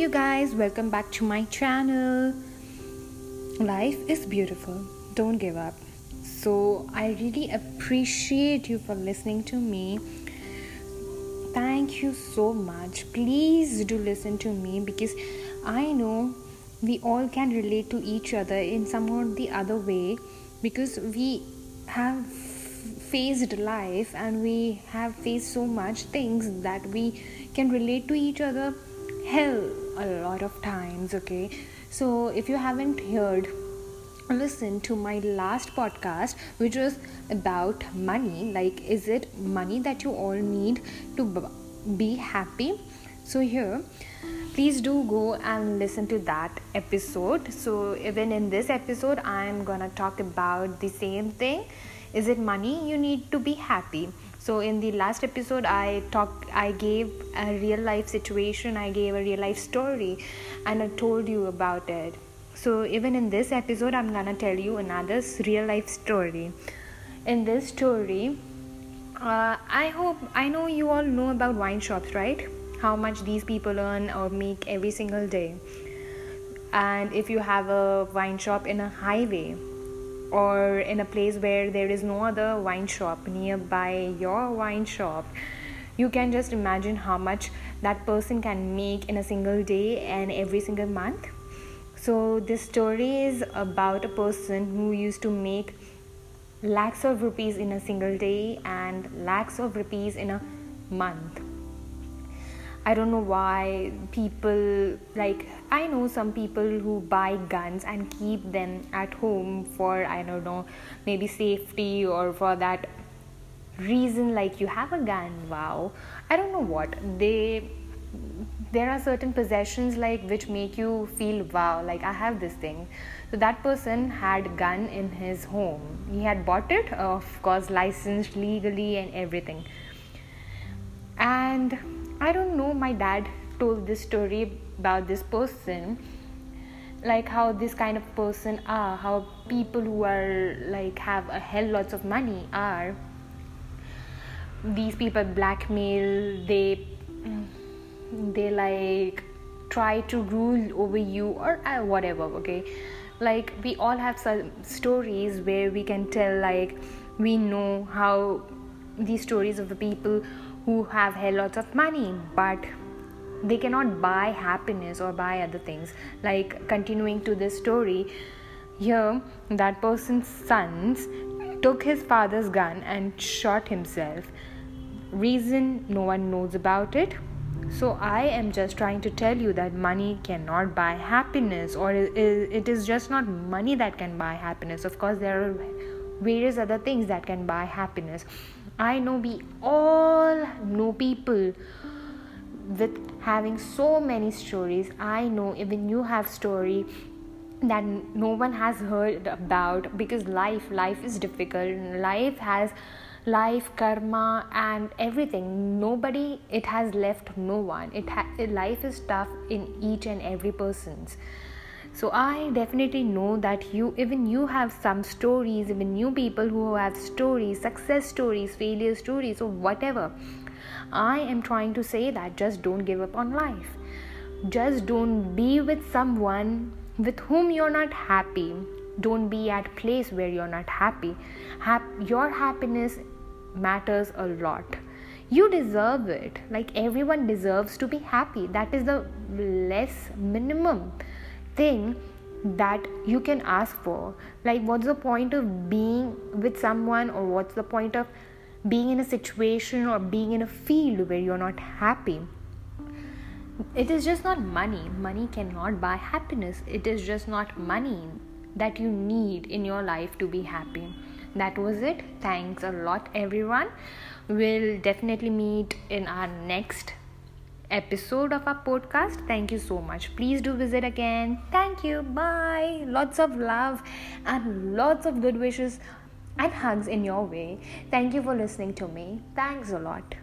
you guys, welcome back to my channel. Life is beautiful, don't give up. So, I really appreciate you for listening to me. Thank you so much. Please do listen to me because I know we all can relate to each other in some or the other way because we have faced life and we have faced so much things that we can relate to each other hell a lot of times okay? So if you haven't heard listen to my last podcast which was about money. Like is it money that you all need to be happy? So here please do go and listen to that episode. So even in this episode i'm gonna talk about the same thing. Is it money you need to be happy so in the last episode i talked i gave a real life situation i gave a real life story and i told you about it. So even in this episode i'm gonna tell you another real life story. In this story uh, i hope i know you all know about wine shops right? How much these people earn or make every single day. And if you have a wine shop in a highway or in a place where there is no other wine shop nearby your wine shop you can just imagine how much that person can make in a single day and every single month. So this story is about a person who used to make lakhs of rupees in a single day and lakhs of rupees in a month I don't know why people like I know some people who buy guns and keep them at home for I don't know maybe safety or for that reason like you have a gun wow. I don't know what. They there are certain possessions like which make you feel wow like I have this thing. So that person had gun in his home. He had bought it of course licensed legally and everything. And I don't know, my dad told this story about this person like how this kind of person are how people who are like have a hell lots of money are. These people blackmail they they like try to rule over you or uh, whatever okay? Like we all have some stories where we can tell like we know how these stories of the people who have a lot of money but they cannot buy happiness or buy other things. Like continuing to this story here that person's sons took his father's gun and shot himself. Reason no one knows about it. So i am just trying to tell you that money cannot buy happiness or it is just not money that can buy happiness. Of course there are various other things that can buy happiness I know we all know people with having so many stories. I know even you have story that no one has heard about because life life is difficult. Life has life karma and everything. Nobody it has left no one. It ha- life is tough in each and every person's so i definitely know that you even you have some stories even new people who have stories success stories failure stories or whatever. I am trying to say that just don't give up on life. Just don't be with someone with whom you're not happy. Don't be at place where you're not happy. Hap- your happiness matters a lot. You deserve it. Like everyone deserves to be happy. That is the less minimum thing that you can ask for. Like what's the point of being with someone or what's the point of being in a situation or being in a field where you're not happy? It is just not money. Money cannot buy happiness. It is just not money that you need in your life to be happy. That was it. Thanks a lot everyone. We'll definitely meet in our next episode of our podcast. Thank you so much. Please do visit again. Thank you. Bye. Lots of love and lots of good wishes and hugs in your way. Thank you for listening to me. Thanks a lot.